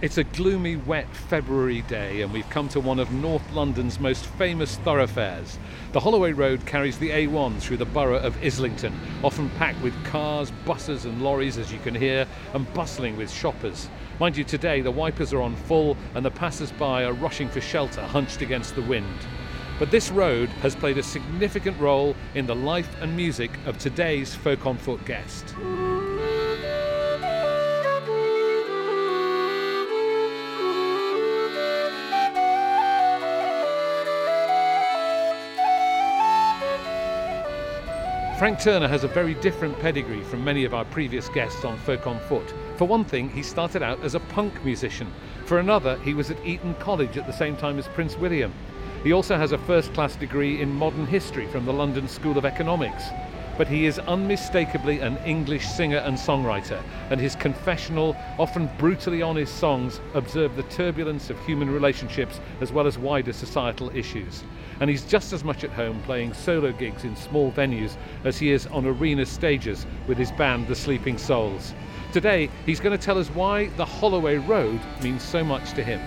It's a gloomy, wet February day, and we've come to one of North London's most famous thoroughfares. The Holloway Road carries the A1 through the borough of Islington, often packed with cars, buses, and lorries, as you can hear, and bustling with shoppers. Mind you, today the wipers are on full, and the passers by are rushing for shelter, hunched against the wind. But this road has played a significant role in the life and music of today's Folk on Foot guest. Frank Turner has a very different pedigree from many of our previous guests on Folk on Foot. For one thing, he started out as a punk musician. For another, he was at Eton College at the same time as Prince William. He also has a first class degree in modern history from the London School of Economics. But he is unmistakably an English singer and songwriter, and his confessional, often brutally honest songs observe the turbulence of human relationships as well as wider societal issues. And he's just as much at home playing solo gigs in small venues as he is on arena stages with his band, The Sleeping Souls. Today, he's going to tell us why the Holloway Road means so much to him.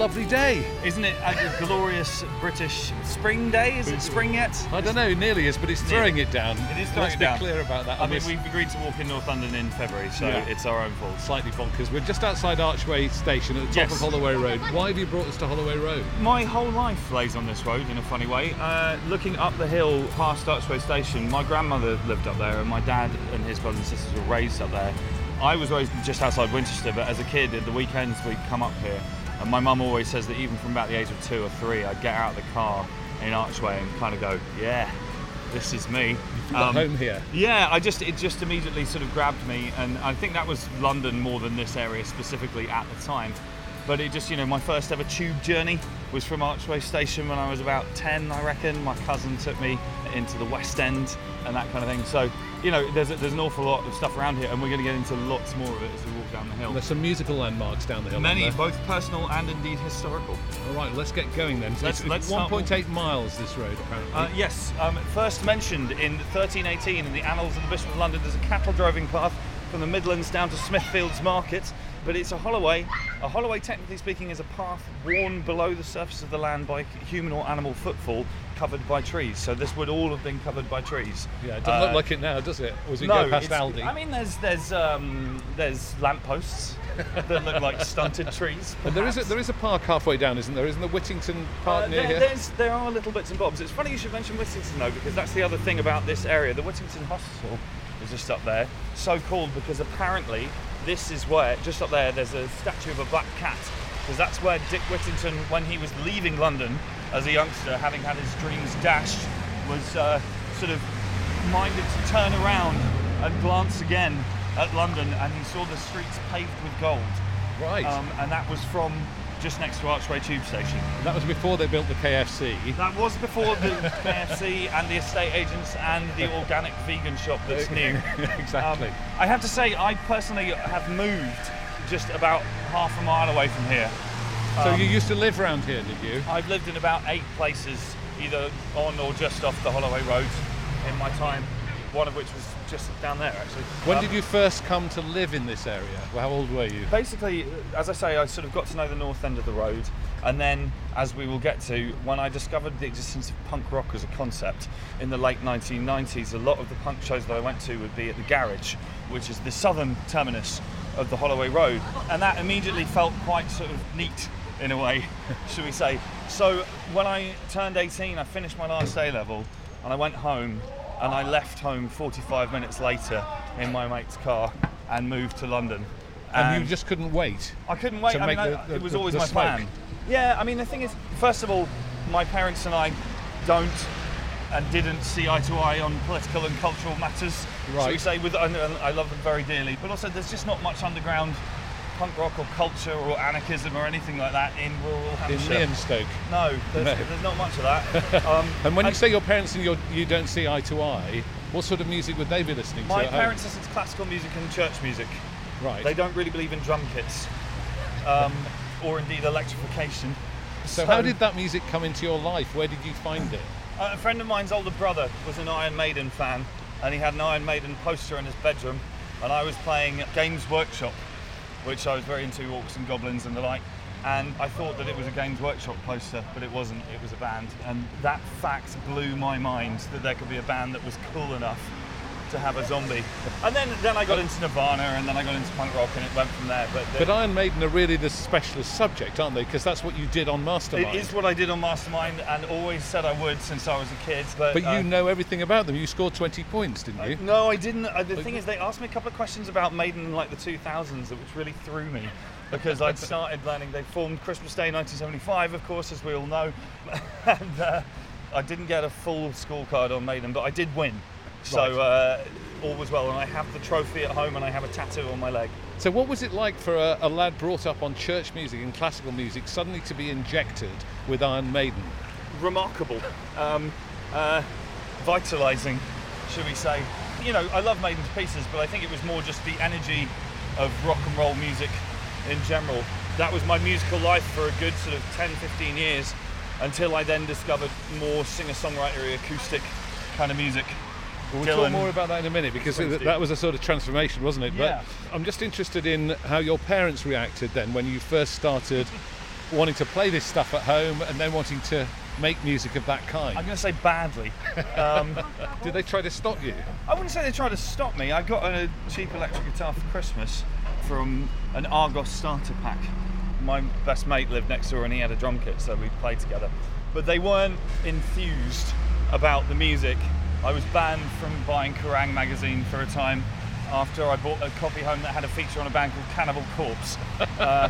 Lovely day. Isn't it a glorious British spring day? Is it spring yet? I don't know, nearly is, but it's throwing it down. It is Let's throwing it be clear about that. I mean, we've agreed to walk in North London in February, so Yeah. it's our own fault. slightly bonkers. We're just outside Archway Station at the top Yes. of Holloway Road. Why have you brought us to Holloway Road? My whole life lays on this road in a funny way. Uh, looking up the hill past Archway Station, my grandmother lived up there, and my dad and his brothers and sisters were raised up there. I was raised just outside Winchester, but as a kid, at the weekends we'd come up here. And my mum always says that even from about the age of two or three, I'd get out of the car in Archway and kind of go, "Yeah, this is me." Um, home here. Yeah, I just it just immediately sort of grabbed me, and I think that was London more than this area specifically at the time. But it just, you know, my first ever tube journey was from Archway Station when I was about 10, I reckon. My cousin took me into the West End and that kind of thing. So, you know, there's, a, there's an awful lot of stuff around here, and we're going to get into lots more of it as we walk down the hill. There's some musical landmarks down the hill. Many, both personal and indeed historical. All right, let's get going then. So Let's- let's 1.8 miles this road apparently. Uh, yes, um, first mentioned in 1318 in the Annals of the Bishop of London as a cattle driving path from the Midlands down to Smithfields Market. But it's a holloway. A holloway, technically speaking, is a path worn below the surface of the land by human or animal footfall, covered by trees. So this would all have been covered by trees. yeah, it doesn't Uh, look like it now, does it? Or as we no, go past Aldi. I mean, there's there's um, there's lampposts that look like stunted trees. and there is a, there is a park halfway down, isn't there? Isn't the Whittington Park Uh, near there, here? there's, there are little bits and bobs. It's funny you should mention Whittington though, because that's the other thing about this area. The Whittington Hospital is just up there, so called because apparently this is where, just up there, there's a statue of a black cat, because that's where Dick Whittington, when he was leaving London as a youngster, having had his dreams dashed, was uh, sort of minded to turn around and glance again at London, and he saw the streets paved with gold. right. Um, and that was from just next to Archway Tube Station. that was before they built the KFC. That was before the KFC and the estate agents and the organic vegan shop that's new. exactly. Um, I have to say, I personally have moved just about half a mile away from here. so um, you used to live around here, did you? I've lived in about eight places, either on or just off the Holloway Road in my time, one of which was just down there actually. When Um, did you first come to live in this area? Well, how old were you? basically, as I say, I sort of got to know the north end of the road, and then, as we will get to, when I discovered the existence of punk rock as a concept in the late 1990s, a lot of the punk shows that I went to would be at the Garage, which is the southern terminus of the Holloway Road, and that immediately felt quite sort of neat in a way, should we say. So when I turned 18, I finished my last A level, and I went home, and I left home 45 minutes later in my mate's car and moved to London. And you just couldn't wait. I couldn't wait. I mean, the- the- it was always my smoke. plan. Yeah, I mean, the thing is, first of all, my parents and I don't and didn't see eye to eye on political and cultural matters. So we say? With and, and I love them very dearly, but also there's just not much underground punk rock or culture or anarchism or anything like that in rural Hampshire. In. Meonstoke. No, there's, No. there's not much of that. Um, And when you say your parents and your, you don't see eye to eye, what sort of music would they be listening my to? home? parents listen to classical music and church music. Right. They don't really believe in drum kits, um, or indeed electrification. so how did that music come into your life? Where did you find it? Uh, a friend of mine's older brother was an Iron Maiden fan, and he had an Iron Maiden poster in his bedroom, and I was playing Games Workshop, which I was very into, Orcs and Goblins and the like. And I thought that it was a Games Workshop poster, but it wasn't. It was a band, and that fact blew my mind that there could be a band that was cool enough to have a zombie. And then, then I got into Nirvana, and then I got into punk rock, and it went from there. But, the, But Iron Maiden are really the specialist subject, aren't they? Because that's what you did on Mastermind. it is what I did on Mastermind, and always said I would since I was a kid. But, But you uh, know everything about them. You scored 20 points, didn't you? No, I didn't. Uh, the thing is, they asked me a couple of questions about Maiden in like the 2000s, which really threw me. Because I'd started learning, they formed Christmas Day 1975, of course, as we all know. and uh, I didn't get a full scorecard on Maiden, but I did win. So uh, all was well, and I have the trophy at home and I have a tattoo on my leg. So, what was it like for a, a lad brought up on church music and classical music suddenly to be injected with Iron Maiden? remarkable, um, uh, vitalising, should we say. You know, I love Maiden to pieces, but I think it was more just the energy of rock and roll music in general. That was my musical life for a good sort of 10, 15 years until I then discovered more singer-songwriter acoustic kind of music. We'll talk more about that in a minute because Springsteen. that was a sort of transformation, wasn't it? Yeah. But I'm just interested in how your parents reacted then when you first started wanting to play this stuff at home and then wanting to make music of that kind. I'm going to say badly. Um, Did they try to stop you? I wouldn't say they tried to stop me. I got a cheap electric guitar for Christmas from an Argos starter pack. My best mate lived next door and he had a drum kit, so we played together. But they weren't enthused about the music. I was banned from buying Kerrang magazine for a time after I bought a copy home that had a feature on a band called Cannibal Corpse, uh,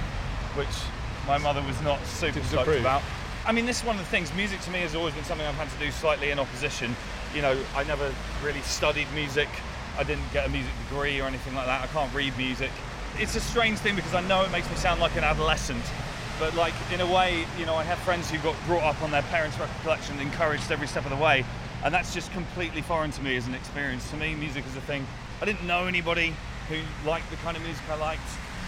which my mother was not super stoked about. I mean, this is one of the things. Music to me has always been something I've had to do slightly in opposition. You know, I never really studied music. I didn't get a music degree or anything like that. I can't read music. It's a strange thing because I know it makes me sound like an adolescent. But like in a way, you know, I have friends who got brought up on their parents' record collection, encouraged every step of the way, and that's just completely foreign to me as an experience. To me, music is a thing. I didn't know anybody who liked the kind of music I liked.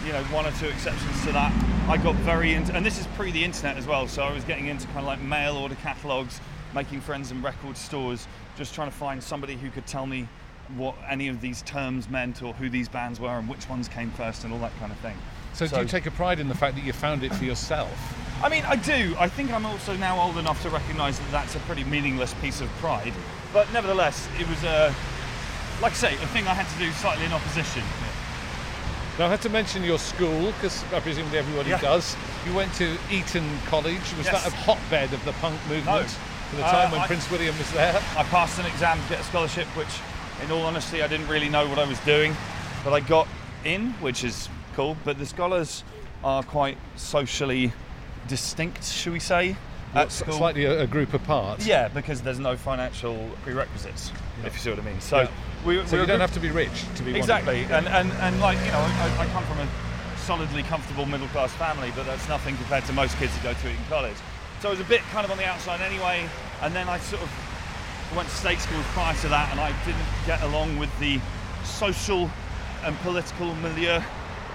You know, one or two exceptions to that. I got very into, and this is pre the internet as well. So I was getting into kind of like mail order catalogs, making friends in record stores, just trying to find somebody who could tell me what any of these terms meant or who these bands were and which ones came first and all that kind of thing. So, do you take a pride in the fact that you found it for yourself? I mean, I do. I think I'm also now old enough to recognise that that's a pretty meaningless piece of pride. But nevertheless, it was a, like I say, a thing I had to do slightly in opposition. Now, I had to mention your school because I presume everybody Yeah. does. You went to Eton College. Was Yes. that a hotbed of the punk movement for the Uh, time when I- Prince William was there? I passed an exam to get a scholarship, which, in all honesty, I didn't really know what I was doing, but I got in, which is cool. But the scholars are quite socially distinct, should we say, at S- school. Slightly a, a group apart. Yeah, because there's no financial prerequisites, if you see what I mean. So Yeah. we, So you don't have to be rich to be Exactly, and, and, and like, you know, I, I come from a solidly comfortable middle class family, but that's nothing compared to most kids who go to Eton College. So I was a bit kind of on the outside anyway, and then I sort of went to state schools prior to that, and I didn't get along with the social and political milieu,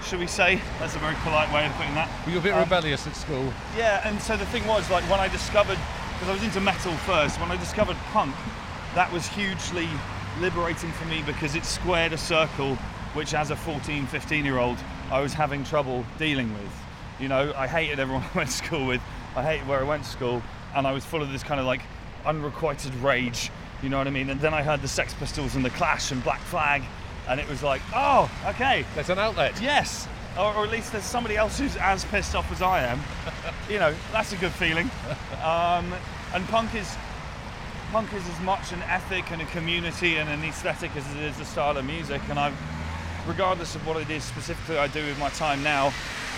should we say? That's a very polite way of putting that. Were you a bit Um, rebellious at school? Yeah, and so the thing was, like, when I discovered, because I was into metal first, when I discovered punk, that was hugely liberating for me because it squared a circle which, as a 14, 15 year old, I was having trouble dealing with. You know, I hated everyone I went to school with, I hated where I went to school, and I was full of this kind of like unrequited rage, you know what I mean? And then I heard the Sex Pistols and the Clash and Black Flag, and it was like, oh, okay, There's an outlet. Yes, or, or at least there's somebody else who's as pissed off as I am. you know, that's a good feeling. Um, and punk is punk is as much an ethic and a community and an aesthetic as it is a style of music. And I, regardless of what it is specifically I do with my time now,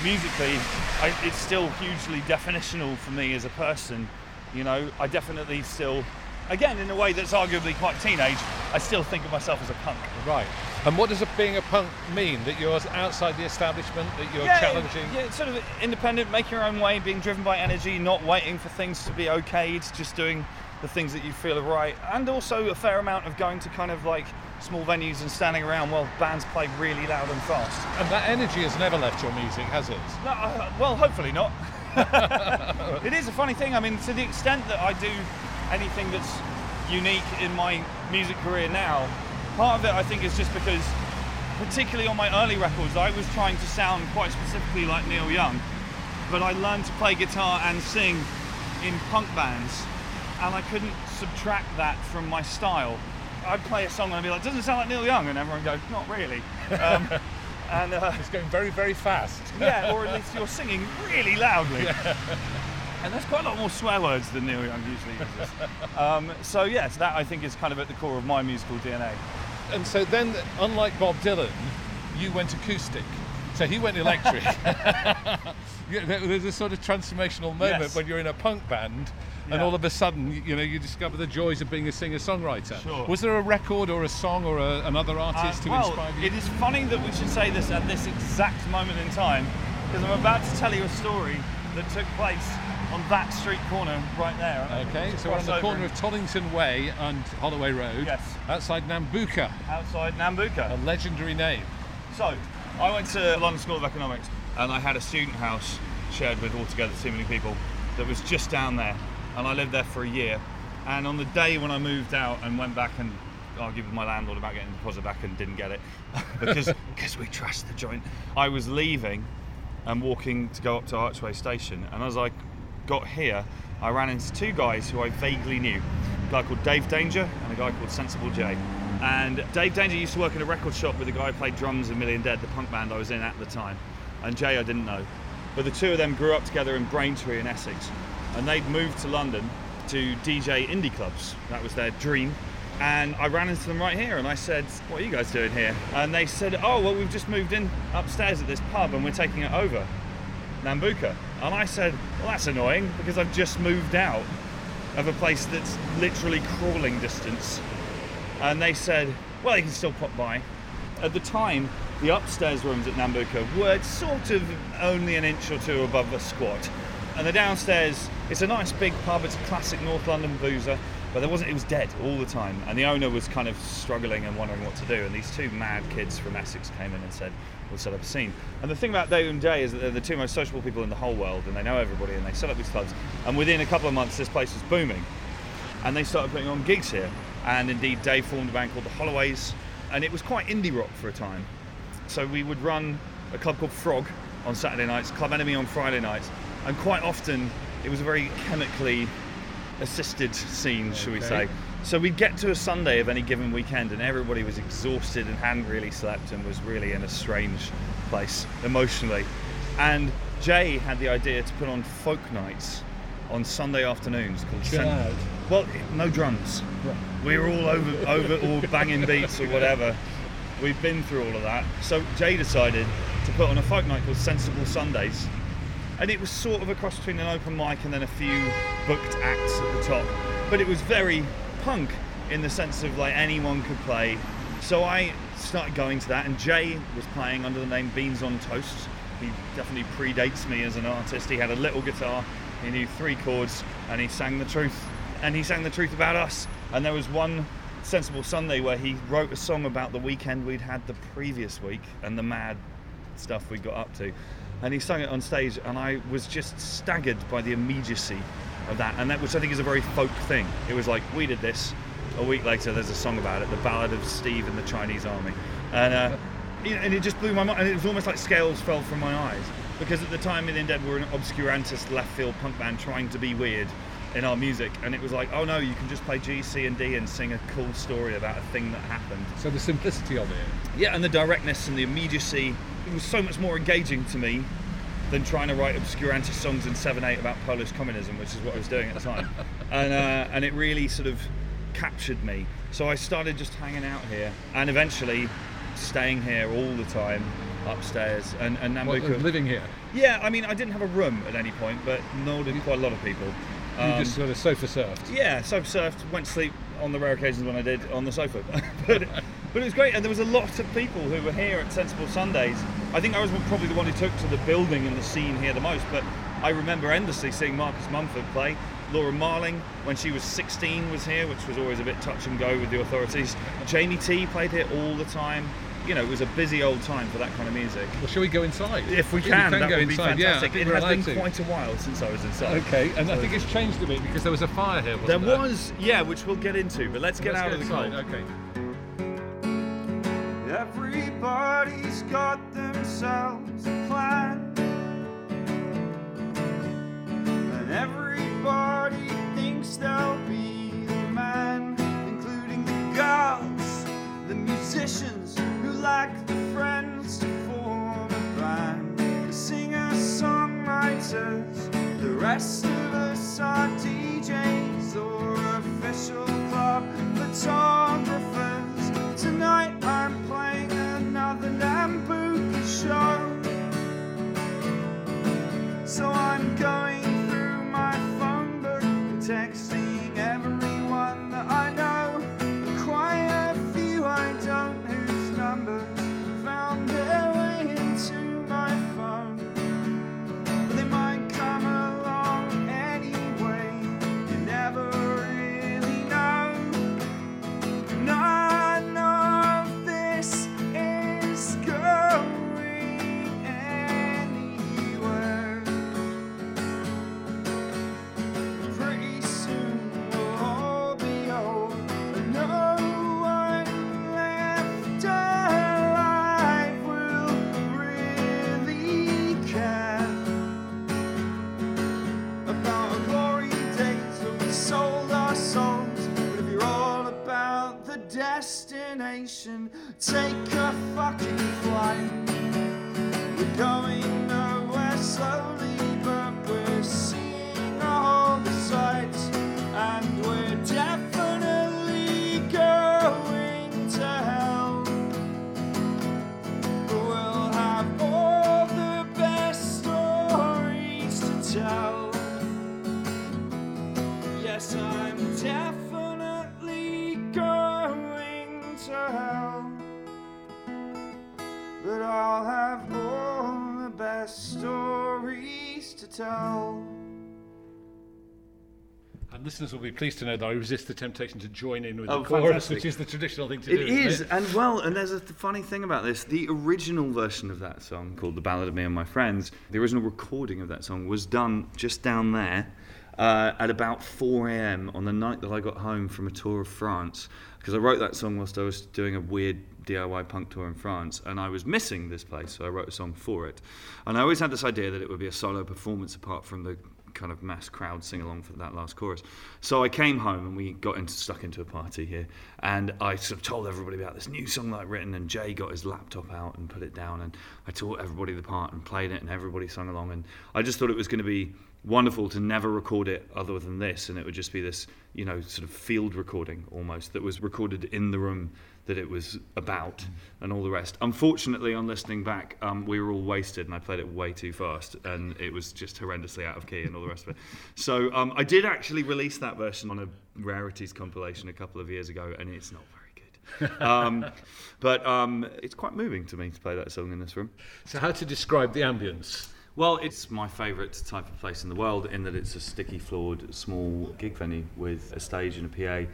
musically, I, it's still hugely definitional for me as a person. You know, I definitely still, again, in a way that's arguably quite teenage, I still think of myself as a punk. Right. And what does a, being a punk mean? That you're outside the establishment, that you're challenging? Yeah, sort of independent, make your own way, being driven by energy, not waiting for things to be okayed, just doing the things that you feel are right. And also a fair amount of going to kind of like small venues and standing around while bands play really loud and fast. And that energy has never left your music, has it? No, uh, well, hopefully not. it is a funny thing. I mean, to the extent that I do anything that's unique in my music career now. Part of it, I think, is just because, particularly on my early records, I was trying to sound quite specifically like Neil Young, but I learned to play guitar and sing in punk bands, and I couldn't subtract that from my style. I'd play a song and I'd be like, "Doesn't it sound like Neil Young?" and everyone would go, "Not really." Um, and uh, It's going very, very fast. yeah, or at least you're singing really loudly. Yeah. And there's quite a lot more swear words than Neil Young usually uses. um, so yes, that I think is kind of at the core of my musical DNA. And so then, unlike Bob Dylan, you went acoustic. So he went electric. Yeah, there- There's a sort of transformational moment Yes. when you're in a punk band, and all of a sudden, you- know, you discover the joys of being a singer-songwriter. Sure. Was there a record or a song or a, another Uh, artist to well, inspire you? it is funny that we should say this at this exact moment in time, because I'm about to tell you a story that took place on that street corner right there. Okay, so we're on the corner of Tollington Way and Holloway Road, Yes. outside Nambucca, outside Nambucca. a legendary name. So, I went to London School of Economics and I had a student house shared with altogether too many people that was just down there. And I lived there for a year. And on the day when I moved out and went back and argued with my landlord about getting the deposit back and didn't get it because because we trust the joint, I was leaving and walking to go up to Archway Station. And as I got here, I ran into two guys who I vaguely knew a guy called Dave Danger and a guy called Sensible J. And Dave Danger used to work in a record shop with the guy who played drums in Million Dead, the punk band I was in at the time. And Jay I didn't know. But the two of them grew up together in Braintree in Essex. And they'd moved to London to DJ indie clubs. That was their dream. And I ran into them right here and I said, What are you guys doing here? And they said, Oh, well, we've just moved in upstairs at this pub and we're taking it over. Nambucca. And I said, Well, that's annoying because I've just moved out of a place that's literally crawling distance. And they said, Well, you can still pop by. At the time, the upstairs rooms at Nambucca were sort of only an inch or two above a squat. And the downstairs, it's a nice big pub, it's a classic North London boozer, but there wasn't, it was dead all the time. And the owner was kind of struggling and wondering what to do. And these two mad kids from Essex came in and said, We'll set up a scene. And the thing about Dave and Jay is that they're the two most sociable people in the whole world and they know everybody and they set up these clubs. And within a couple of months, this place was booming and they started putting on gigs here. And indeed, Dave formed a band called the Holloways, and it was quite indie rock for a time. So we would run a club called Frog on Saturday nights, Club Enemy on Friday nights, and quite often it was a very chemically assisted scene, shall we Okay. say. So we'd get to a Sunday of any given weekend, and everybody was exhausted and hadn't really slept and was really in a strange place emotionally. And Jay had the idea to put on folk nights on Sunday afternoons called Sen- well, no drums. We were all over, over, all banging beats or whatever. We've been through all of that. So Jay decided to put on a folk night called Sensible Sundays, and it was sort of a cross between an open mic and then a few booked acts at the top. But it was very punk in the sense of like anyone could play. So I started going to that, and Jay was playing under the name Beans on Toast. He definitely predates me as an artist. He had a little guitar, he knew three chords, and he sang the truth. And he sang the truth about us. And there was one Sensible Sunday where he wrote a song about the weekend we'd had the previous week and the mad stuff we got up to. And he sang it on stage, and I was just staggered by the immediacy of that, and that which I think is a very folk thing. It was like we did this. A week later, there's a song about it, the Ballad of Steve and the Chinese Army, and uh, and it just blew my mind. And it was almost like scales fell from my eyes because at the time, in Dead were an obscurantist left field punk band trying to be weird in our music, and it was like, oh no, you can just play G, C, and D and sing a cool story about a thing that happened. So the simplicity of it. Yeah, and the directness and the immediacy. It was so much more engaging to me than trying to write obscurantist songs in 7-8 about Polish communism, which is what I was doing at the time. and, uh, and it really sort of captured me. So I started just hanging out here and eventually staying here all the time upstairs. And, and Well, Nambucca- living here. yeah, I mean, I didn't have a room at any point, but nor did quite a lot of people. You Um, just sort of sofa surfed. yeah, sofa surfed, went to sleep on the rare occasions when I did on the sofa. but, but it was great, and there was a lot of people who were here at Sensible Sundays. I think I was probably the one who took to the building and the scene here the most, but I remember endlessly seeing Marcus Mumford play. Laura Marling, when she was 16, was here, which was always a bit touch and go with the authorities. Jamie T played here all the time. You know, it was a busy old time for that kind of music. Well, shall we go inside? If we I think can, that go would be inside. Yeah, I fantastic. think it has been to. quite a while since I was inside. Okay, and I think it's changed a bit because there was a fire here. There Wasn't there, was, yeah, which we'll get into, but let's get Let's out go of the inside. cold. Okay. Everybody's got themselves a plan. And everybody thinks they'll be the man, including the girls, the musicians lack the friends to form a band, the singers, songwriters, the rest of us are DJs or official club photographers. Tonight I'm playing another Nambucca show. So I'm going take a fucking flight. We're going listeners will be pleased to know that I resist the temptation to join in with Oh, the chorus, fantastic. which is the traditional thing to It do. is, it? and well, and there's a th- funny thing about this. The original version of that song, called "The Ballad of Me and My Friends," the original recording of that song was done just down there uh, at about 4 a.m. on the night that I got home from a tour of France. Because I wrote that song whilst I was doing a weird DIY punk tour in France, and I was missing this place, so I wrote a song for it. And I always had this idea that it would be a solo performance apart from the kind of mass crowd sing along for that last chorus. So I came home and we got into, stuck into a party here, and I sort of told everybody about this new song that I'd written. And Jay got his laptop out and put it down, and I taught everybody the part and played it, and everybody sung along. And I just thought it was going to be wonderful to never record it other than this, and it would just be this, you know, sort of field recording almost that was recorded in the room that it was about and all the rest. Unfortunately, on listening back, um, we were all wasted and I played it way too fast and it was just horrendously out of key and all the rest of it. So um, I did actually release that version on a rarities compilation a couple of years ago and it's not very good. um, but um, it's quite moving to me to play that song in this room. So, how to describe the ambience? Well, it's my favourite type of place in the world in that it's a sticky floored small gig venue with a stage and a PA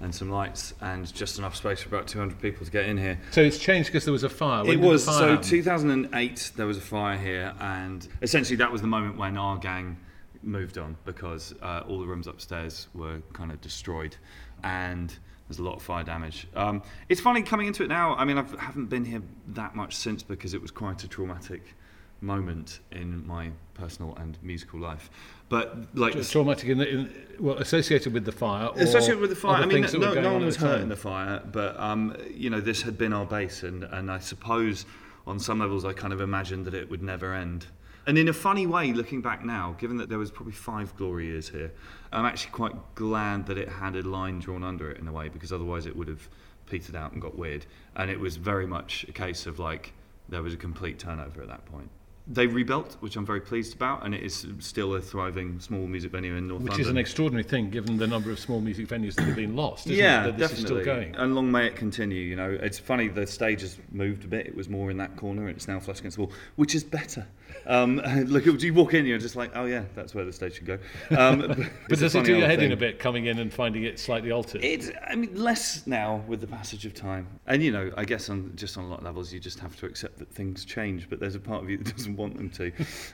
and some lights and just enough space for about 200 people to get in here. So it's changed because there was a fire. When it was fire so happen? 2008 there was a fire here and essentially that was the moment when our gang moved on because uh, all the rooms upstairs were kind of destroyed and there's a lot of fire damage. Um, it's funny coming into it now. I mean, I haven't been here that much since because it was quite a traumatic moment in my personal and musical life. But like Just traumatic in the, in, well, associated with the fire. Or associated with the fire. I mean, no, no one was hurt time? in the fire, but um, you know, this had been our base, and, and I suppose on some levels I kind of imagined that it would never end. And in a funny way, looking back now, given that there was probably five glory years here, I'm actually quite glad that it had a line drawn under it in a way, because otherwise it would have petered out and got weird. And it was very much a case of like there was a complete turnover at that point. They rebuilt, which I'm very pleased about, and it is still a thriving small music venue in North Which London. is an extraordinary thing given the number of small music venues that have been lost, yeah, it? This definitely. is still going. And long may it continue. You know, it's funny the stage has moved a bit. It was more in that corner, and it's now flush against the wall, which is better. Um, look, you walk in, you're just like, oh yeah, that's where the stage should go. Um, but But does it do your head in a bit coming in and finding it slightly altered? It's, I mean, less now with the passage of time. And, you know, I guess on just on a lot of levels, you just have to accept that things change, but there's a part of you that doesn't want them to.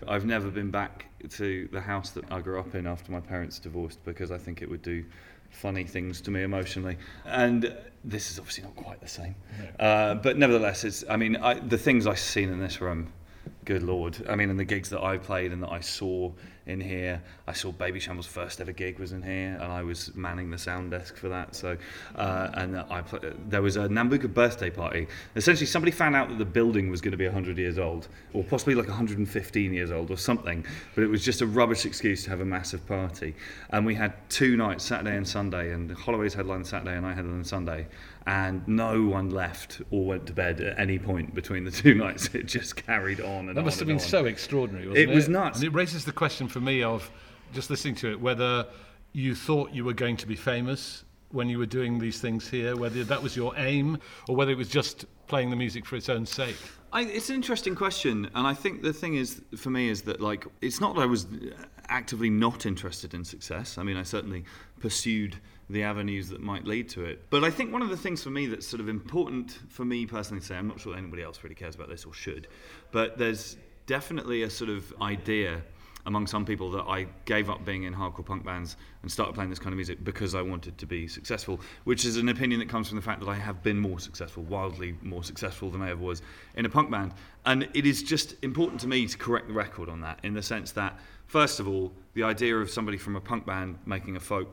I've never been back to the house that I grew up in after my parents divorced because I think it would do funny things to me emotionally. And this is obviously not quite the same. Uh, but nevertheless, it's, I mean, I, the things I've seen in this room, good lord. I mean, in the gigs that I played and that I saw in here, I saw Babyshambles' first ever gig was in here, and I was manning the sound desk for that. So, uh, and I pl- there was a Nambucca birthday party. Essentially, somebody found out that the building was going to be 100 years old, or possibly like 115 years old, or something. But it was just a rubbish excuse to have a massive party. And we had two nights, Saturday and Sunday, and Holloway's had headlined Saturday, and I headlined Sunday. And no one left or went to bed at any point between the two nights. It just carried on and That on must have been on. so extraordinary, wasn't It it? was nuts. And it raises the question for me of just listening to it whether you thought you were going to be famous when you were doing these things here, whether that was your aim or whether it was just playing the music for its own sake. I, it's an interesting question, and I think the thing is for me is that like it's not that I was actively not interested in success. I mean, I certainly pursued the avenues that might lead to it. But I think one of the things for me that's sort of important for me personally to say, I'm not sure anybody else really cares about this or should, but there's definitely a sort of idea among some people that I gave up being in hardcore punk bands and started playing this kind of music because I wanted to be successful, which is an opinion that comes from the fact that I have been more successful, wildly more successful than I ever was in a punk band. And it is just important to me to correct the record on that in the sense that, first of all, the idea of somebody from a punk band making a folk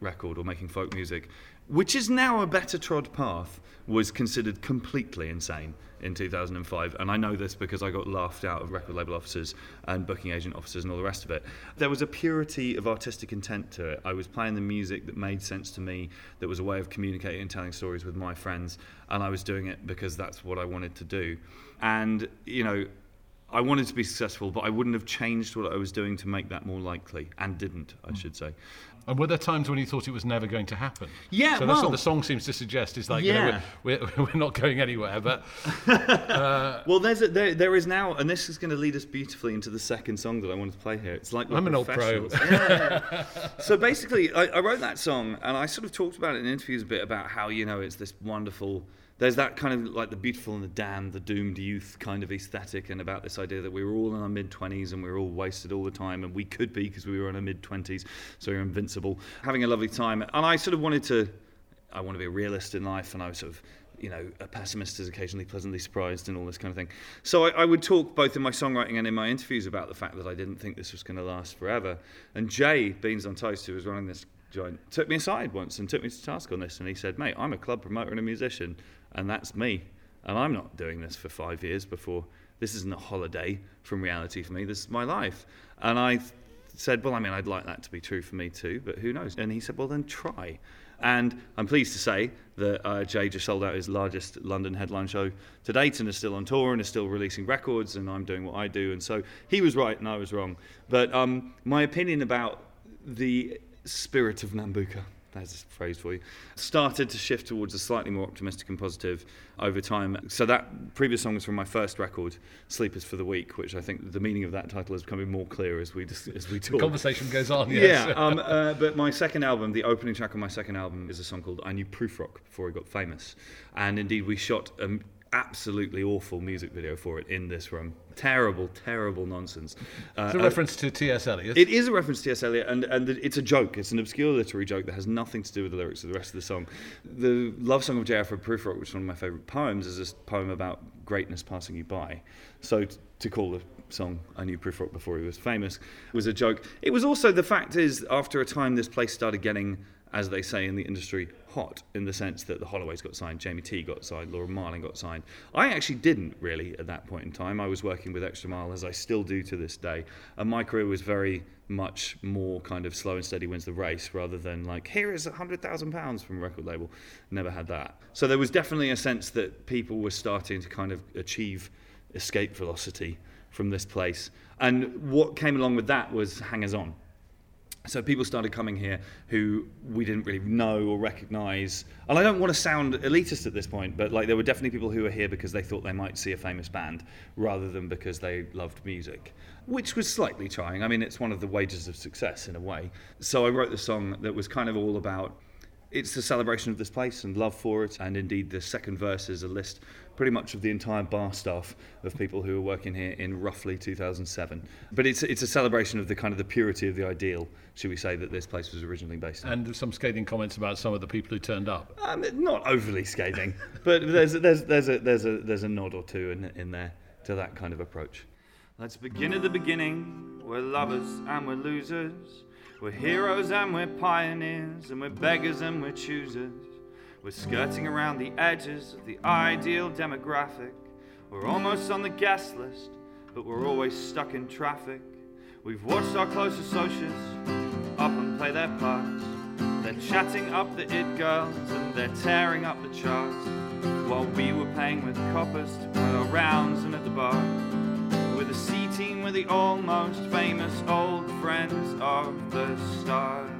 record or making folk music, which is now a better trod path, was considered completely insane in 2005. And I know this because I got laughed out of record label officers and booking agent officers and all the rest of it. There was a purity of artistic intent to it. I was playing the music that made sense to me, that was a way of communicating and telling stories with my friends, and I was doing it because that's what I wanted to do. And, you know, I wanted to be successful, but I wouldn't have changed what I was doing to make that more likely, and didn't, I hmm. should say. And were there times when you thought it was never going to happen? Yeah, So that's well- what the song seems to suggest. Is like, you know, Yeah. we're, we're, we're not going anywhere. But uh, Well, there's a, there, there is now, and this is going to lead us beautifully into the second song that I wanted to play here. It's like I'm an old pro. Yeah, yeah. so basically, I, I wrote that song, and I sort of talked about it in interviews a bit about how you know it's this wonderful. There's that kind of like the beautiful and the damned, the doomed youth kind of aesthetic, and about this idea that we were all in our mid 20s and we were all wasted all the time, and we could be because we were in our mid 20s, so we are invincible, having a lovely time. And I sort of wanted to I want to be a realist in life, and I was sort of, you know, a pessimist is occasionally pleasantly surprised and all this kind of thing. So I, I would talk both in my songwriting and in my interviews about the fact that I didn't think this was going to last forever. And Jay Beans on Toast, who was running this joint, took me aside once and took me to task on this, and he said, "Mate, I'm a club promoter and a musician, and that's me, and I'm not doing this for five years before. This isn't a holiday from reality for me. This is my life." And I said, Well, I mean, I'd like that to be true for me too, but who knows? And he said, Well, then try. And I'm pleased to say that uh, Jay just sold out his largest London headline show to date and is still on tour and is still releasing records, and I'm doing what I do. And so he was right and I was wrong. But um, my opinion about the spirit of Nambucca, there's a phrase for you, started to shift towards a slightly more optimistic and positive over time. So that previous song was from my first record, Sleep Is for the Week, which I think the meaning of that title is becoming more clear as we dis- as we talk. the conversation goes on. Yes. Yeah, um, uh, but my second album, the opening track on my second album, is a song called "I Knew Prufrock" before I got famous, and indeed we shot an absolutely awful music video for it in this room. Terrible, terrible nonsense. Uh, it's a uh, reference to T.S. Eliot. it is a reference to T.S. Eliot, and, and it's a joke. It's an obscure literary joke that has nothing to do with the lyrics of the rest of the song. The love song of J. Alfred Prufrock, which is one of my favourite poems, is a poem about greatness passing you by. So t- to call the song I knew Prufrock before he was famous was a joke. It was also the fact is after a time this place started getting, as they say in the industry, hot in the sense that the Holloways got signed, Jamie T got signed, Laura Marling got signed. I actually didn't really at that point in time. I was working with Xtra Mile as I still do to this day, and my career was very much more kind of slow and steady wins the race rather than like here is a hundred thousand pounds from a record label. Never had that. So there was definitely a sense that people were starting to kind of achieve escape velocity from this place. And what came along with that was hangers on. So people started coming here who we didn't really know or recognise. And I don't want to sound elitist at this point, but like there were definitely people who were here because they thought they might see a famous band rather than because they loved music, which was slightly trying. I mean, it's one of the wages of success in a way. So I wrote the song that was kind of all about it's the celebration of this place and love for it. And indeed, the second verse is a list pretty much of the entire bar staff of people who were working here in roughly 2007. But it's, it's a celebration of the kind of the purity of the ideal, should we say, that this place was originally based on. And some scathing comments about some of the people who turned up. Um, not overly scathing, but there's, there's, there's, a, there's, a, there's a nod or two in, in there to that kind of approach. Let's begin at the beginning. We're lovers and we're losers. We're heroes and we're pioneers. And we're beggars and we're choosers. We're skirting around the edges of the ideal demographic. We're almost on the guest list, but we're always stuck in traffic. We've watched our close associates up and play their parts. They're chatting up the it girls and they're tearing up the charts. While we were paying with coppers to play our rounds and at the bar. The C team, we're the almost famous old friends of the stars.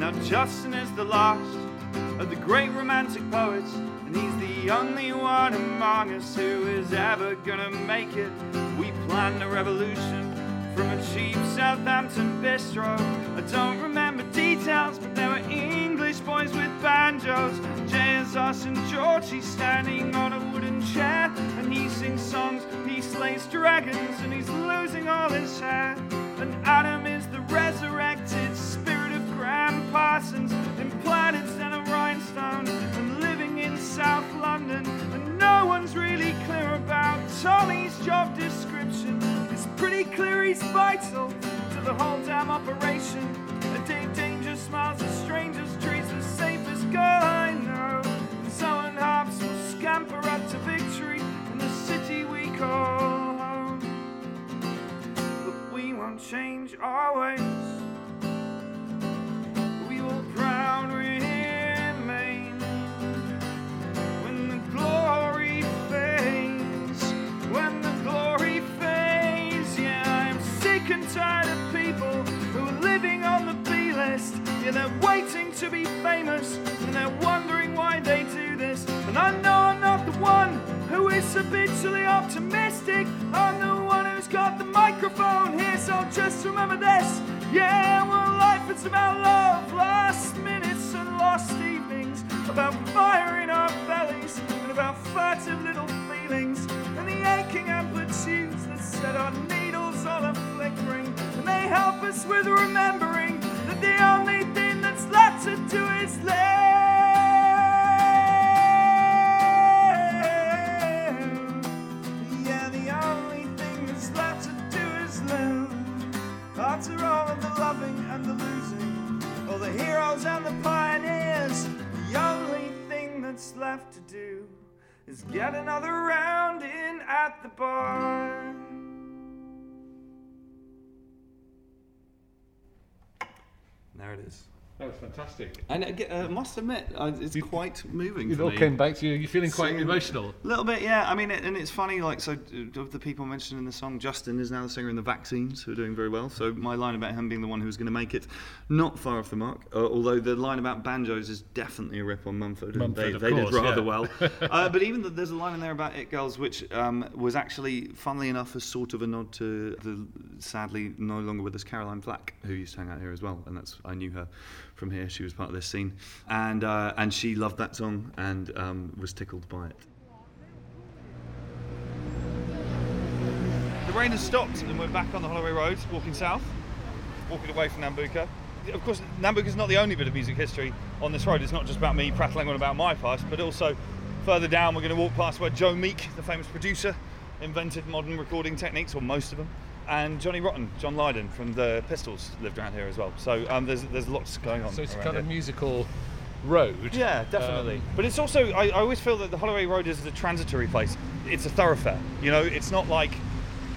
Now Justin is the last of the great romantic poets, and he's the only one among us who is ever gonna make it. We planned a revolution from a cheap Southampton bistro. I don't remember details, but there were English boys with banjos. Is us and Georgie standing on a wooden chair, and he sings songs. He slays dragons, and he's losing all his hair. And Adam is the resurrected spirit of Gram Parsons, implanted a rhinestone South London. And no one's really clear about Tommy's job description. It's pretty clear he's vital to the whole damn operation. A Dave Danger smiles at strangers, treats the safest girl I know. And Someone Hobbs will scamper up to victory in the city we call home but we won't change our ways. To be famous and they're wondering why they do this. And I know I'm not the one who is habitually optimistic. I'm the one who's got the microphone here, so just remember this. Yeah, well, life is about love, lost minutes and lost evenings, about fire in our bellies and about furtive little feelings, and the aching amplitudes that set our needles on a flickering, and they help us with remembering that the only thing that's left to do is live. Yeah, the only thing that's left to do is live. After all of the loving and the losing, all the heroes and the pioneers, the only thing that's left to do is get another round in at the bar. There it is. That was fantastic. And I uh, must admit, uh, it's quite moving It all me. came back to you. You're feeling quite Singing- emotional. A little bit, yeah. I mean, it, and it's funny, like, so uh, of the people mentioned in the song, Justin is now the singer in the Vaccines, who are doing very well. So my line about him being the one who was going to make it, not far off the mark. Uh, although the line about banjos is definitely a rip on Mumford. and Mumford, they they course, did rather yeah. well. uh, but even the, there's a line in there about It Girls, which um, was actually, funnily enough, a sort of a nod to the sadly no longer with us Caroline Flack, who used to hang out here as well. And that's I knew her from here. She was part of this scene, and uh, and she loved that song and um, was tickled by it. The rain has stopped and we're back on the Holloway Road, walking south, walking away from Nambucca. Of course, Nambucca is not the only bit of music history on this road. It's not just about me prattling on about my past, but also further down we're going to walk past where Joe Meek, the famous producer, invented modern recording techniques, or most of them. And Johnny Rotten, John Lydon from the Pistols, lived around here as well. So um, there's there's lots going on. So it's kind of here. musical road. Yeah, definitely. Um, but it's also, I, I always feel that the Holloway Road is a transitory place. It's a thoroughfare. You know, it's not like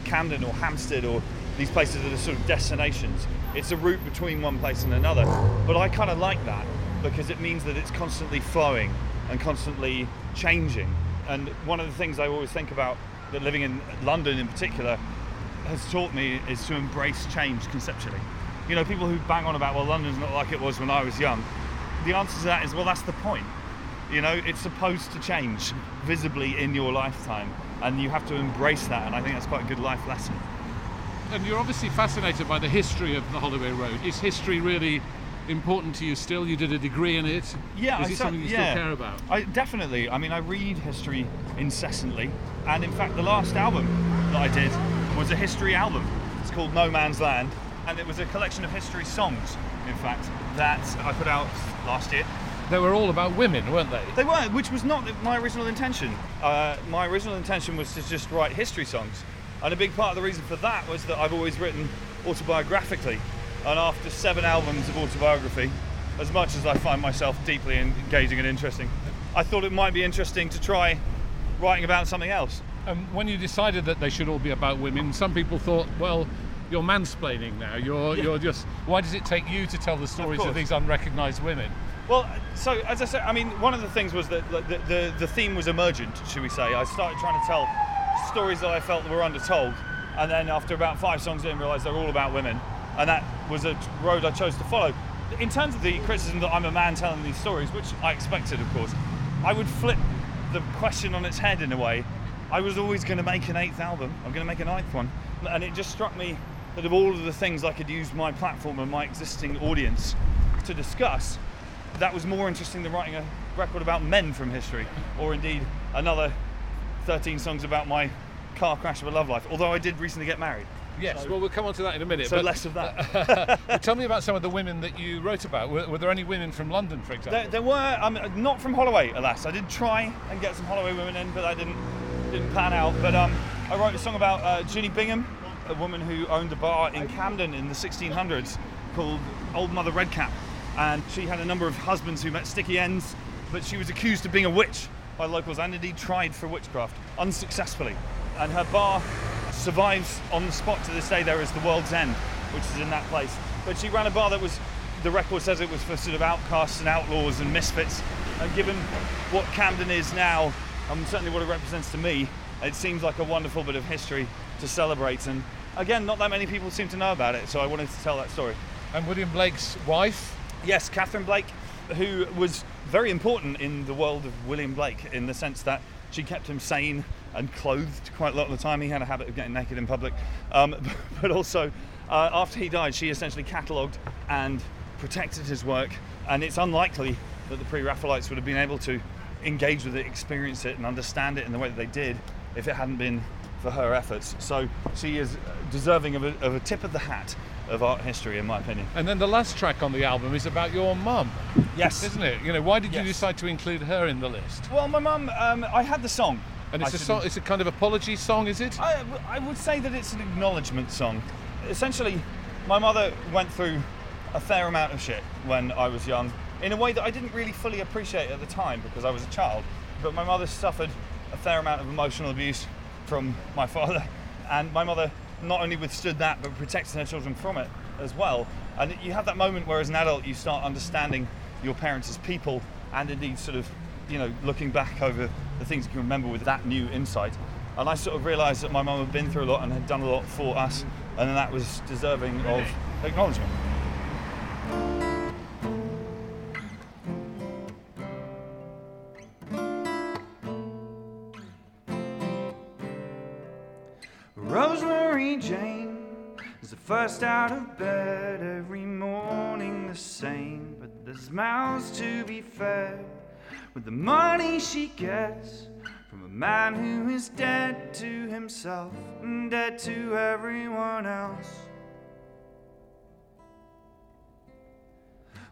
Camden or Hampstead or these places that are sort of destinations. It's a route between one place and another. But I kind of like that because it means that it's constantly flowing and constantly changing. And one of the things I always think about that living in London in particular has taught me is to embrace change conceptually. You know, people who bang on about, well, London's not like it was when I was young. The answer to that is, well, that's the point. You know, it's supposed to change visibly in your lifetime, and you have to embrace that. And I think that's quite a good life lesson. And you're obviously fascinated by the history of the Holloway Road. Is history really important to you still? You did a degree in it. Yeah, Is I it something you yeah. still care about? I definitely. I mean, I read history incessantly, and in fact, the last album that I did was a history album. It's called No Man's Land, and it was a collection of history songs. In fact, that I put out last year. They were all about women, weren't they? They were, which was not my original intention. Uh, my original intention was to just write history songs, and a big part of the reason for that was that I've always written autobiographically. And after seven albums of autobiography, as much as I find myself deeply engaging and interesting, I thought it might be interesting to try writing about something else. Um, when you decided that they should all be about women, some people thought, well, you're mansplaining now. You're Yeah. you're just. Why does it take you to tell the stories of, course. these unrecognised women? Well, so as I said, I mean, one of the things was that the, the, the theme was emergent, should we say. I started trying to tell stories that I felt were undertold, and then after about five songs in, realised they're all about women, and that was a road I chose to follow. In terms of the criticism that I'm a man telling these stories, which I expected, of course, I would flip the question on its head in a way. I was always going to make an eighth album. I'm going to make a ninth one, and it just struck me that of all of the things I could use my platform and my existing audience to discuss, that was more interesting than writing a record about men from history, or indeed another 13 songs about my car crash of a love life. Although I did recently get married. Yes. So- well, we'll come on to that in a minute. So but- less of that. Well, tell me about some of the women that you wrote about. Were, were there any women from London, for example? There, there were um, not from Holloway, alas. I did try and get some Holloway women in, but I didn't didn't pan out. But um, I wrote a song about uh, Jinny Bingham, a woman who owned a bar in Camden in the 1600s called Old Mother Redcap, and she had a number of husbands who met sticky ends, but she was accused of being a witch by locals and indeed tried for witchcraft unsuccessfully. And her bar survives on the spot to this day. There is the World's End, which is in that place. But she ran a bar that was, the record says it was for sort of outcasts and outlaws and misfits. And given what Camden is now, and certainly what it represents to me, it seems like a wonderful bit of history to celebrate. And again, not that many people seem to know about it, so I wanted to tell that story. And William Blake's wife. Yes, Catherine Blake, who was very important in the world of William Blake in the sense that she kept him sane and clothed quite a lot of the time. He had a habit of getting naked in public. Um, but also, uh, after he died, she essentially catalogued and protected his work. And it's unlikely that the pre Raphaelites would have been able to engage with it, experience it, and understand it in the way that they did if it hadn't been for her efforts. So she is deserving of a, of a tip of the hat of art history, in my opinion. And then the last track on the album is about your mum, Yes. isn't it? You know, why did you decide to include her in the list? Well, my mum, um, I had the song. And it's I a song, it's a kind of apology song, is it? I, I would say that it's an acknowledgement song. Essentially, my mother went through a fair amount of shit when I was young, in a way that I didn't really fully appreciate at the time because I was a child. But my mother suffered a fair amount of emotional abuse from my father, and my mother not only withstood that but protected her children from it as well. And you have that moment where, as an adult, you start understanding your parents as people, and indeed, sort of, you know, looking back over the things you can remember with that new insight. And I sort of realised that my mum had been through a lot and had done a lot for us, and that was deserving of acknowledgement. Out of bed every morning the same, but there's mouths to be fed with the money she gets from a man who is dead to himself and dead to everyone else.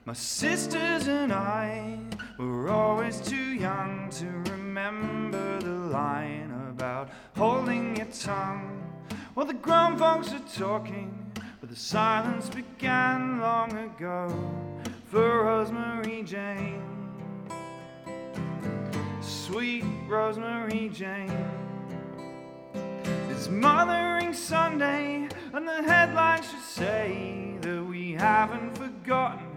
My sisters and I were always too young to remember the line about holding your tongue. Well, the grown folks are talking, but the silence began long ago for Rosemary Jane. Sweet Rosemary Jane. It's Mothering Sunday, and the headlines should say that we haven't forgotten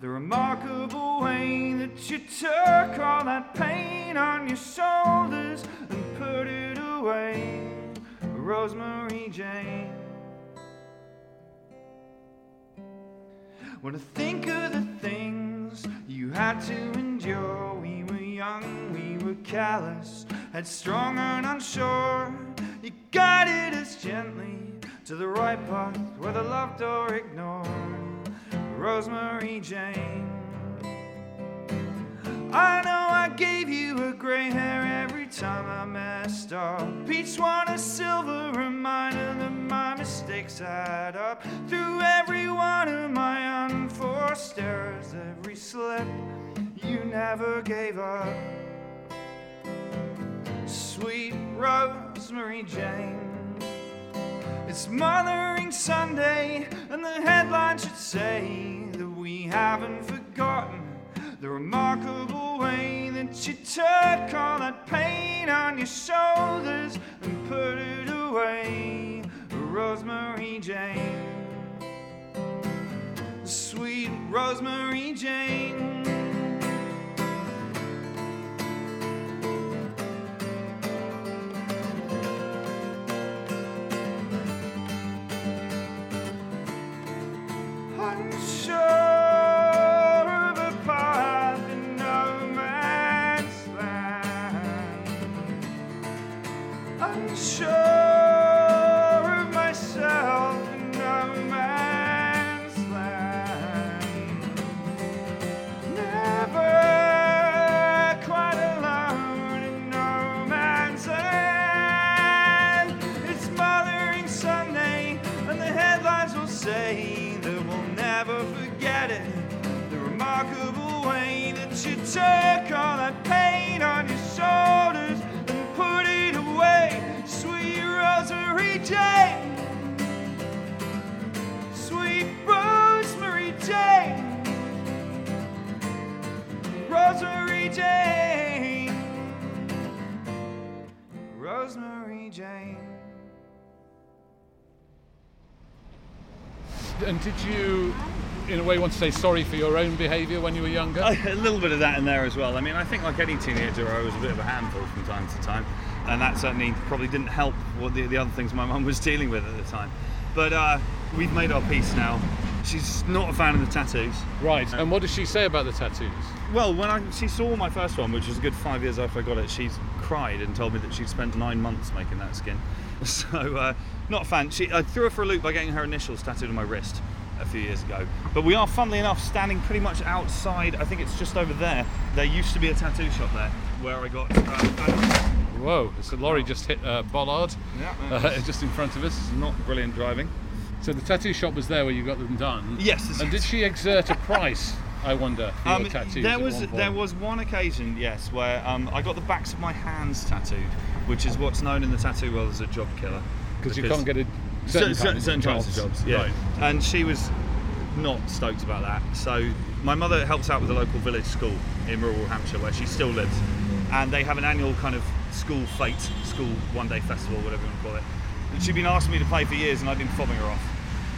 the remarkable way that you took all that pain on your shoulders and put it away. Rosemary Jane. When I think of the things you had to endure, we were young, we were callous, had headstrong and unsure. You guided us gently to the right path, whether loved or ignored. Rosemary Jane. I know I gave you a gray hair every time I messed up. Each one a silver reminder that my mistakes add up. Through every one of my unforced errors, every slip, you never gave up. Sweet Rosemary Jane. It's Mothering Sunday, and the headline should say that we haven't forgotten the remarkable way that you took all that pain on your shoulders and put it away. Rosemary Jane. Sweet Rosemary Jane. Jane. Rosemary Jane. And did you, in a way, want to say sorry for your own behaviour when you were younger? a little bit of that in there as well. I mean, I think like any teenager, I was a bit of a handful from time to time, and that certainly probably didn't help what the, the other things my mum was dealing with at the time. But uh, we've made our peace now. She's not a fan of the tattoos. Right. And what does she say about the tattoos? Well, when I, she saw my first one, which was a good five years after I got it, she's cried and told me that she'd spent nine months making that skin. So, uh, not a fan. She, I threw her for a loop by getting her initials tattooed on my wrist a few years ago. But we are, funnily enough, standing pretty much outside. I think it's just over there. There used to be a tattoo shop there where I got. Uh, Whoa, so lorry just hit uh, Bollard yeah, uh, just in front of us. not brilliant driving. So the tattoo shop was there where you got them done. Yes. And did she exert a price? I wonder. Um, there was one there was one occasion, yes, where um, I got the backs of my hands tattooed, which is what's known in the tattoo world as a job killer. because you can't get a certain, certain, certain, certain types of jobs. Yeah, Right. and she was not stoked about that. So my mother helps out with the local village school in rural Hampshire, where she still lives, and they have an annual kind of school fete, school one day festival, whatever you want to call it. And she'd been asking me to play for years, and I'd been fobbing her off.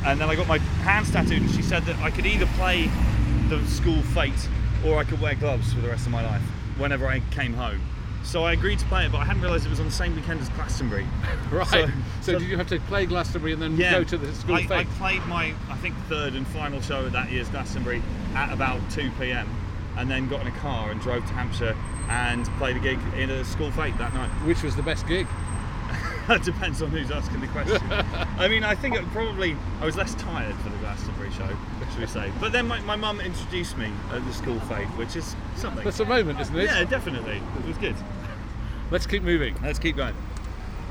And then I got my hands tattooed, and she said that I could either play the school fete or I could wear gloves for the rest of my life whenever I came home. So I agreed to play it, but I hadn't realised it was on the same weekend as Glastonbury. Right. So- So, so- did you have to play Glastonbury and then yeah, go to the school fete I, I played my, I think, third and final show at that year's Glastonbury at about 2 p.m. and then got in a car and drove to Hampshire and played a gig in a school fete that night. Which was the best gig? That depends on who's asking the question. I mean, I think it probably, I was less tired for the Glastonbury show, should we say. But then my, my mum introduced me at the school fete, which is something. That's a moment, isn't it? Yeah, definitely. It was good. Let's keep moving. Let's keep going.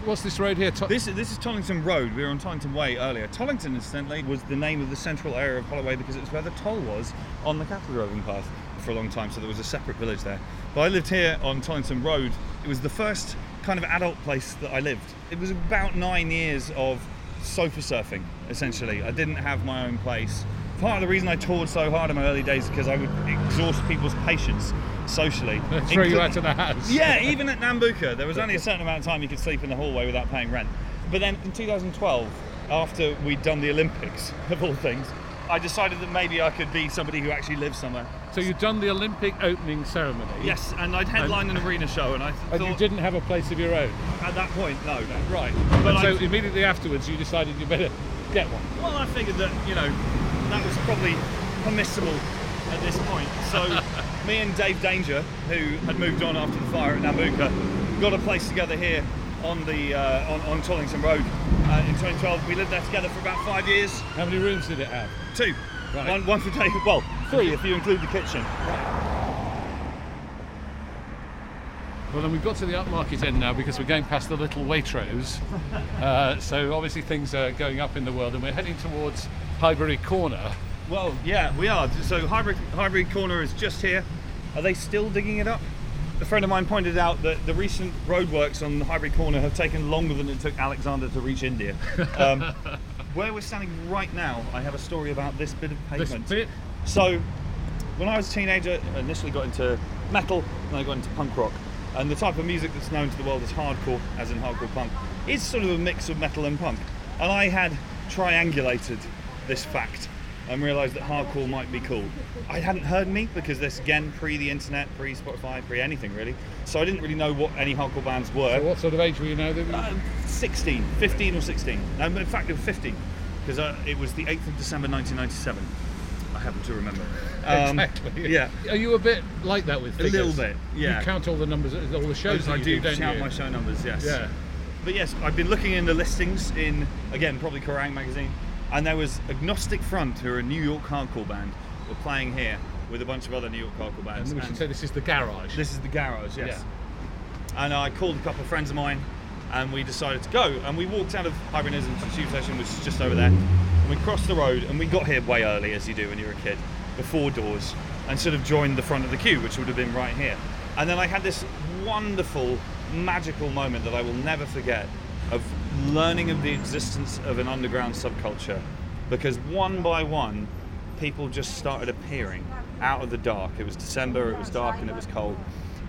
What's this road here? To- This, this is Tollington Road. We were on Tollington Way earlier. Tollington, incidentally, was the name of the central area of Holloway because it's where the toll was on the cattle droving path for a long time, so there was a separate village there. But I lived here on Tollington Road. It was the first kind of adult place that I lived. It was about nine years of sofa surfing, essentially. I didn't have my own place. Part of the reason I toured so hard in my early days is because I would exhaust people's patience socially. throw you out of the house. yeah, even at Nambucca, there was only a certain amount of time you could sleep in the hallway without paying rent. but then in 2012, after we'd done the Olympics, of all things, I decided that maybe I could be somebody who actually lives somewhere. So you've done the Olympic opening ceremony. Yes, and I'd headline an arena show, and I And thought you didn't have a place of your own. at that point, no. Right. But and so immediately afterwards, you decided you better get one. Well, I figured that you know that was probably permissible at this point. So me and Dave Danger, who had moved on after the fire at Nambucca, got a place together here on the uh, on, on Tollington Road uh, in 2012. We lived there together for about five years. How many rooms did it have? Two, Right. one, one for Dave. Well, three if you include the kitchen. Well, then we've got to the upmarket end now because we're going past the little Waitrose. uh, so obviously things are going up in the world, and we're heading towards Highbury Corner. Well, yeah, we are. So Highbury, Highbury Corner is just here. Are they still digging it up? A friend of mine pointed out that the recent roadworks on the Highbury Corner have taken longer than it took Alexander to reach India. Um, where we're standing right now, I have a story about this bit of This pavement. bit. So, when I was a teenager, I initially got into metal, then I got into punk rock. And the type of music that's known to the world as hardcore, as in hardcore punk, is sort of a mix of metal and punk. And I had triangulated this fact and realised that hardcore might be cool. I hadn't heard me because this again pre the internet, pre Spotify, pre anything really. So I didn't really know what any hardcore bands were. So what sort of age were you now? That Uh, 16, 15 or 16. Um, in fact, it was 15 because uh, it was the 8th of December 1997. I happen to remember. Um, exactly. Yeah. Are you a bit like that with A little bit, yeah. You count all the numbers, all the shows I do you do, you? my show numbers, yes. Yeah. But yes, I've been looking in the listings in, again, probably Kerrang magazine, and there was Agnostic Front, who are a New York hardcore band, were playing here with a bunch of other New York hardcore bands. And we should and- say this is the garage. This is the garage, yes. And I called a couple of friends of mine and we decided to go. And we walked out of Hibernism to the tube station, which is just over there. And we crossed the road and we got here way early, as you do when you're a kid, before doors, and sort of joined the front of the queue, which would have been right here. And then I had this wonderful, magical moment that I will never forget of learning of the existence of an underground subculture. Because one by one, people just started appearing out of the dark. It was December, it was dark, and it was cold.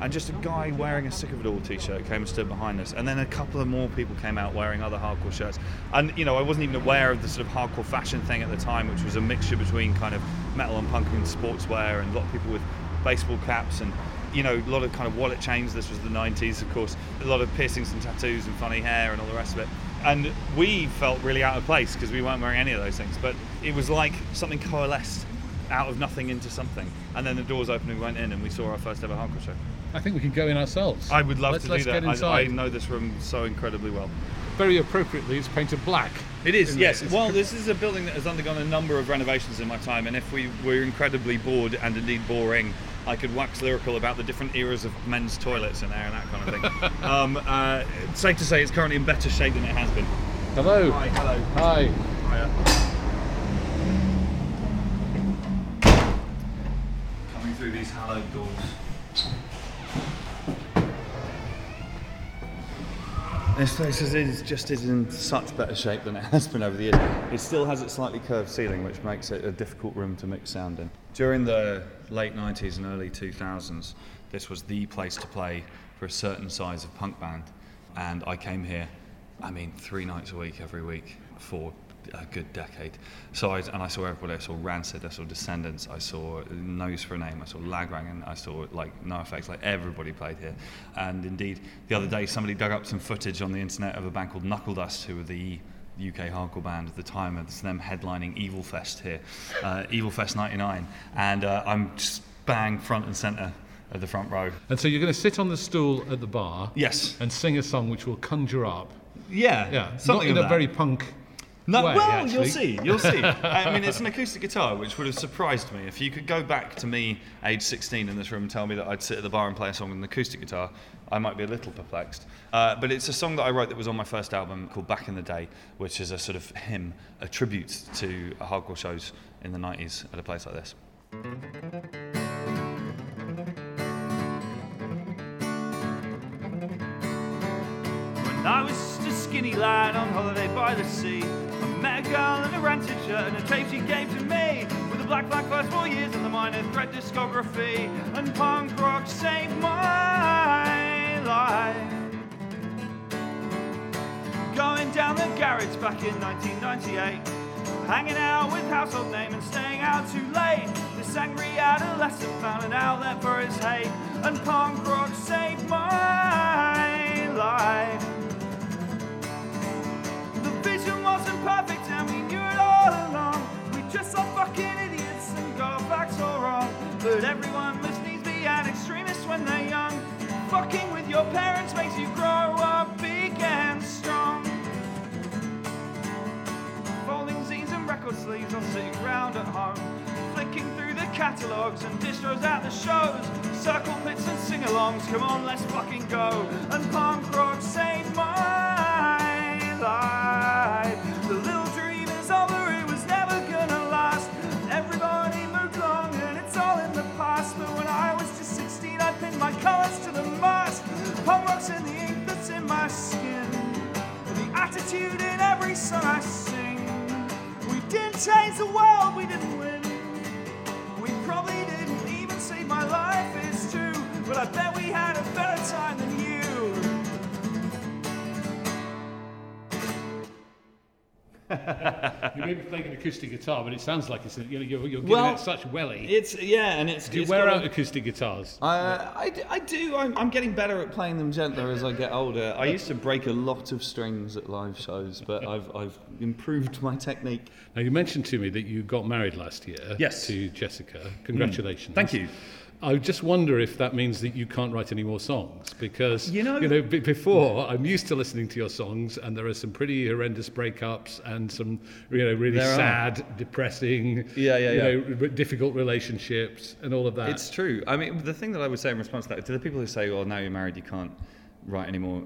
And just a guy wearing a Sick of It All t shirt came and stood behind us. And then a couple of more people came out wearing other hardcore shirts. And, you know, I wasn't even aware of the sort of hardcore fashion thing at the time, which was a mixture between kind of metal and punk and sportswear, and a lot of people with baseball caps and you know, a lot of kind of wallet chains. This was the 90s, of course. A lot of piercings and tattoos and funny hair and all the rest of it. And we felt really out of place because we weren't wearing any of those things. But it was like something coalesced out of nothing into something. And then the doors opened and we went in and we saw our first ever hardcore show. I think we can go in ourselves. I would love let's, to let's do that. Get I. I know this room so incredibly well. Very appropriately, it's painted black. It is, yes. it? Well, this is a building that has undergone a number of renovations in my time, and if we were incredibly bored and indeed boring, I could wax lyrical about the different eras of men's toilets in there and that kind of thing. um, uh, it's safe to say it's currently in better shape than it has been. Hello. Hi, hello. Hi. Hiya. Coming through these hallowed doors. This place is, is just is in such better shape than it has been over the years. It still has its slightly curved ceiling, which makes it a difficult room to mix sound in. During the late 90s and early 2000s, this was the place to play for a certain size of punk band. And I came here, I mean, three nights a week, every week, for a good decade. So I, and I saw everybody. I saw Rancid, I saw Descendents, I saw No Use for a Name, I saw Lagwagon, I saw like NOFX, like everybody played here. And indeed, the other day somebody dug up some footage on the internet of a band called Knuckledust, who were the UK hardcore band at the time. It's them headlining Evil Fest here, uh, Evil Fest '99, and uh, I'm just bang front and centre at the front row. And so you're going to sit on the stool at the bar Yes. and sing a song which will conjure up. Yeah. Yeah, Something not in a that. very punk No, way, well, actually. you'll see. You'll see. I mean, it's an acoustic guitar, which would have surprised me. If you could go back to me, age 16, in this room, and tell me that I'd sit at the bar and play a song on an acoustic guitar, I might be a little perplexed. Uh, but it's a song that I wrote that was on my first album called Back in the Day, which is a sort of hymn, a tribute to hardcore shows in the 90s at a place like this. When I was just a skinny lad on holiday by the sea, I met a girl in a rancid shirt and a tape she gave to me. With a black flag first four years and the minor threat discography, and punk rock saved my life. Going down the garage back in 1998. Hanging out with household name and staying out too late. This angry adolescent found an outlet for his hate, and punk rock saved my life. Wasn't perfect and we knew it all along. We just saw fucking idiots and got facts all wrong. But everyone must needs be an extremist when they're young. Fucking with your parents makes you grow up big and strong. Folding zines and record sleeves or sitting round at home. Flicking through the catalogues and distros at the shows. Circle pits and sing alongs, come on, let's fucking go. And punk rock saved my in the past. But when I was just 16, I pinned my colors to the mast. Ink that's in my skin. The attitude in every song I sing. We didn't change the world, we didn't win. We probably didn't even save my life, it's true. But I bet we had You may be playing an acoustic guitar, but it sounds like it's you know, you're, you're giving Well, it such welly. It's yeah, and it's. Do you it's wear out a- acoustic guitars? Uh, I, d- I do. I'm, I'm getting better at playing them gentler as I get older. I used to break a lot of strings at live shows, but I've, I've improved my technique. Now you mentioned to me that you got married last year. Yes. To Jessica. Congratulations. Thank you. I just wonder if that means that you can't write any more songs because You know- you know b- before I'm used to listening to your songs and there are some pretty horrendous breakups and some you know really There are. sad, depressing, Yeah, yeah, you yeah. know, r- difficult relationships and all of that. It's true. I mean, the thing that I would say in response to that, to the people who say, "Well, now you're married, you can't write any more,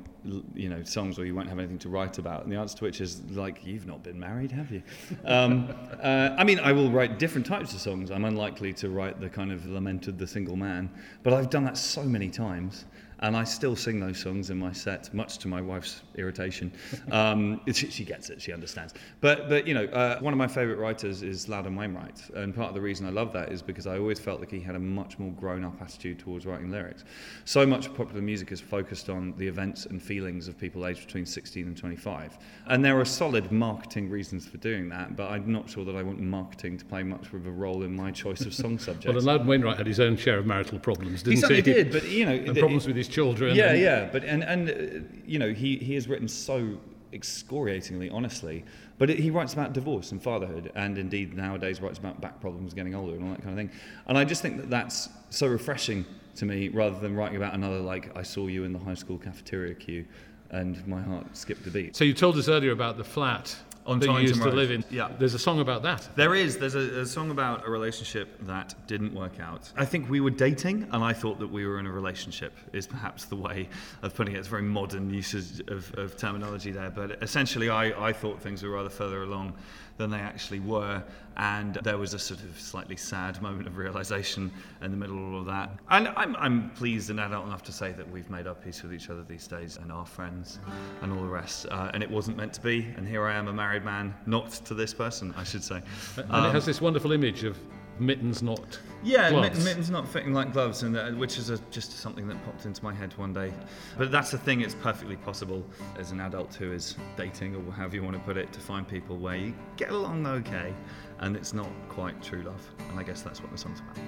you know, songs, or you won't have anything to write about," and the answer to which is like, "You've not been married, have you?" um, uh, I mean, I will write different types of songs. I'm unlikely to write the kind of lamented the single man, but I've done that so many times. And I still sing those songs in my set, much to my wife's irritation. Um, she, she gets it, she understands. But, but you know, uh, one of my favourite writers is Loudon Wainwright, and part of the reason I love that is because I always felt like he had a much more grown-up attitude towards writing lyrics. So much of popular music is focused on the events and feelings of people aged between 16 and 25, and there are solid marketing reasons for doing that. But I'm not sure that I want marketing to play much of a role in my choice of song subjects. well, Loudon Wainwright had his own share of marital problems, didn't he certainly did, but you know, and the- problems with his children. yeah, and- yeah, but and and uh, you know he he has written so excoriatingly honestly, but it, he writes about divorce and fatherhood, and indeed nowadays writes about back problems, getting older, and all that kind of thing. And I just think that that's so refreshing to me, rather than writing about another like I saw you in the high school cafeteria queue, and my heart skipped a beat. So you told us earlier about the flat On you used to Road. live in. Yeah. There's a song about that. There is. There's a, a song about a relationship that didn't work out. I think we were dating, and I thought that we were in a relationship, is perhaps the way of putting it. It's very modern usage of, of terminology there, but essentially, I, I thought things were rather further along than they actually were, and there was a sort of slightly sad moment of realization in the middle of all of that. And I'm, I'm pleased and adult enough to say that we've made our peace with each other these days and our friends and all the rest. Uh, and it wasn't meant to be, and here I am, a married man, not to this person, I should say. And Um, it has this wonderful image of mittens not yeah, gloves. mit- mittens not fitting like gloves, and uh, which is a, just something that popped into my head one day. But that's the thing; it's perfectly possible as an adult who is dating, or however you want to put it, to find people where you get along okay, and it's not quite true love. And I guess that's what the song's about.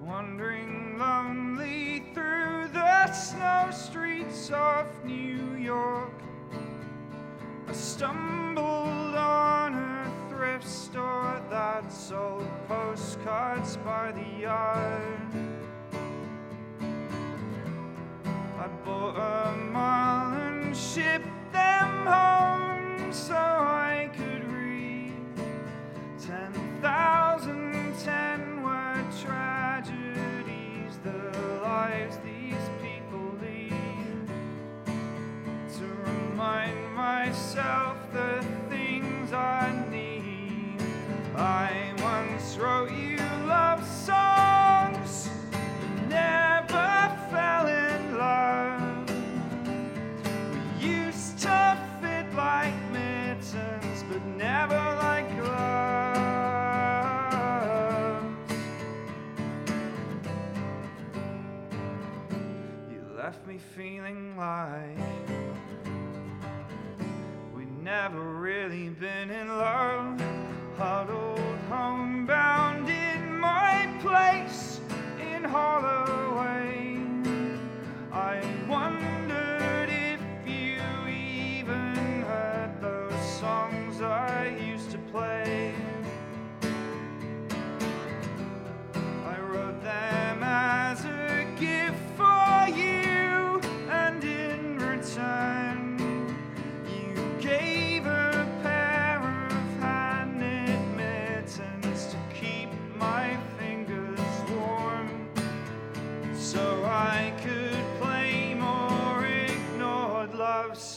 Wandering lonely through the snow streets of New York. I stumbled sold postcards by the yard. I bought a mile and shipped them home so I could read. Ten thousand ten were tragedies, the lives these people lead. To remind myself the things I need. I wrote you love songs, never fell in love. We used to fit like mittens, but never like gloves. You left me feeling like we never really been in love. Huddled homebound in my place in Holloway.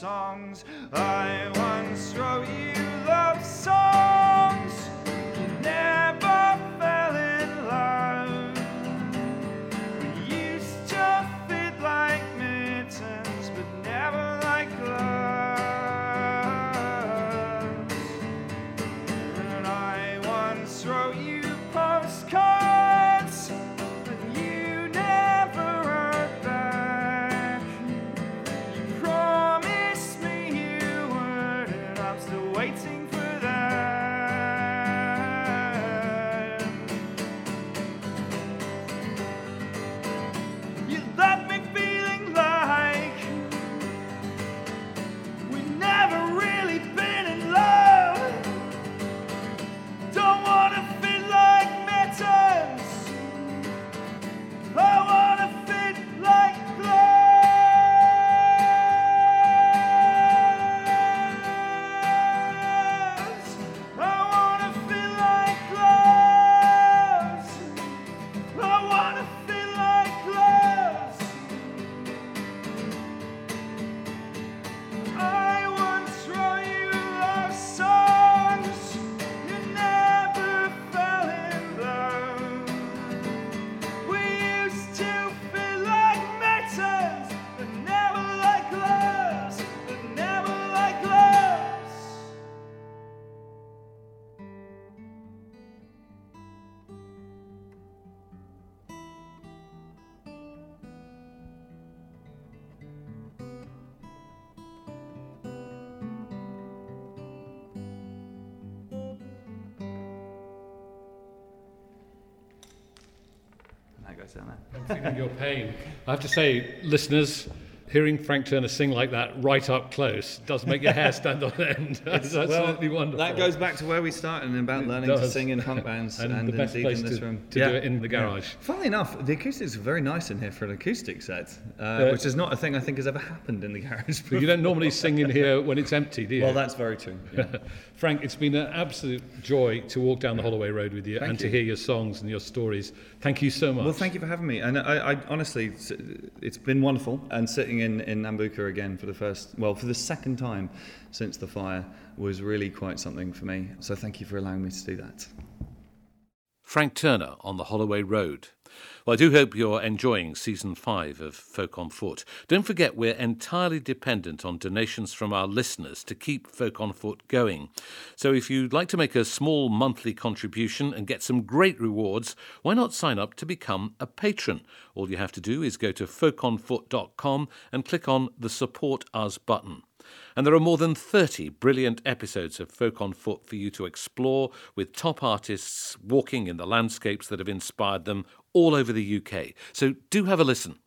Songs. I'm feeling your pain. I have to say, listeners, hearing Frank Turner sing like that right up close does make your hair stand on end. That's absolutely wonderful. That goes back to where we started and about learning to sing in punk bands and, and, the best indeed place in this to, room. to Yeah. do it in the garage. Funnily enough, the acoustics are very nice in here for an acoustic set, uh, Yeah. which is not a thing I think has ever happened in the garage. But you don't normally sing in here when it's empty, do you? well, that's very true. yeah. Frank, it's been an absolute joy to walk down the Holloway Road with you Thank and to hear your songs and your stories. Thank you so much. Well, thank you for having me. And I, I honestly, it's- it's been wonderful. And sitting in, in Nambucca again for the first, well, for the second time since the fire was really quite something for me. So thank you for allowing me to do that. Frank Turner on the Holloway Road. Well, I do hope you're enjoying season five of Folk on Foot. Don't forget, we're entirely dependent on donations from our listeners to keep Folk on Foot going. So if you'd like to make a small monthly contribution and get some great rewards, why not sign up to become a patron? All you have to do is go to folkonfoot.com and click on the Support Us button. And there are more than 30 brilliant episodes of Folk on Foot for you to explore, with top artists walking in the landscapes that have inspired them all over the UK. So do have a listen.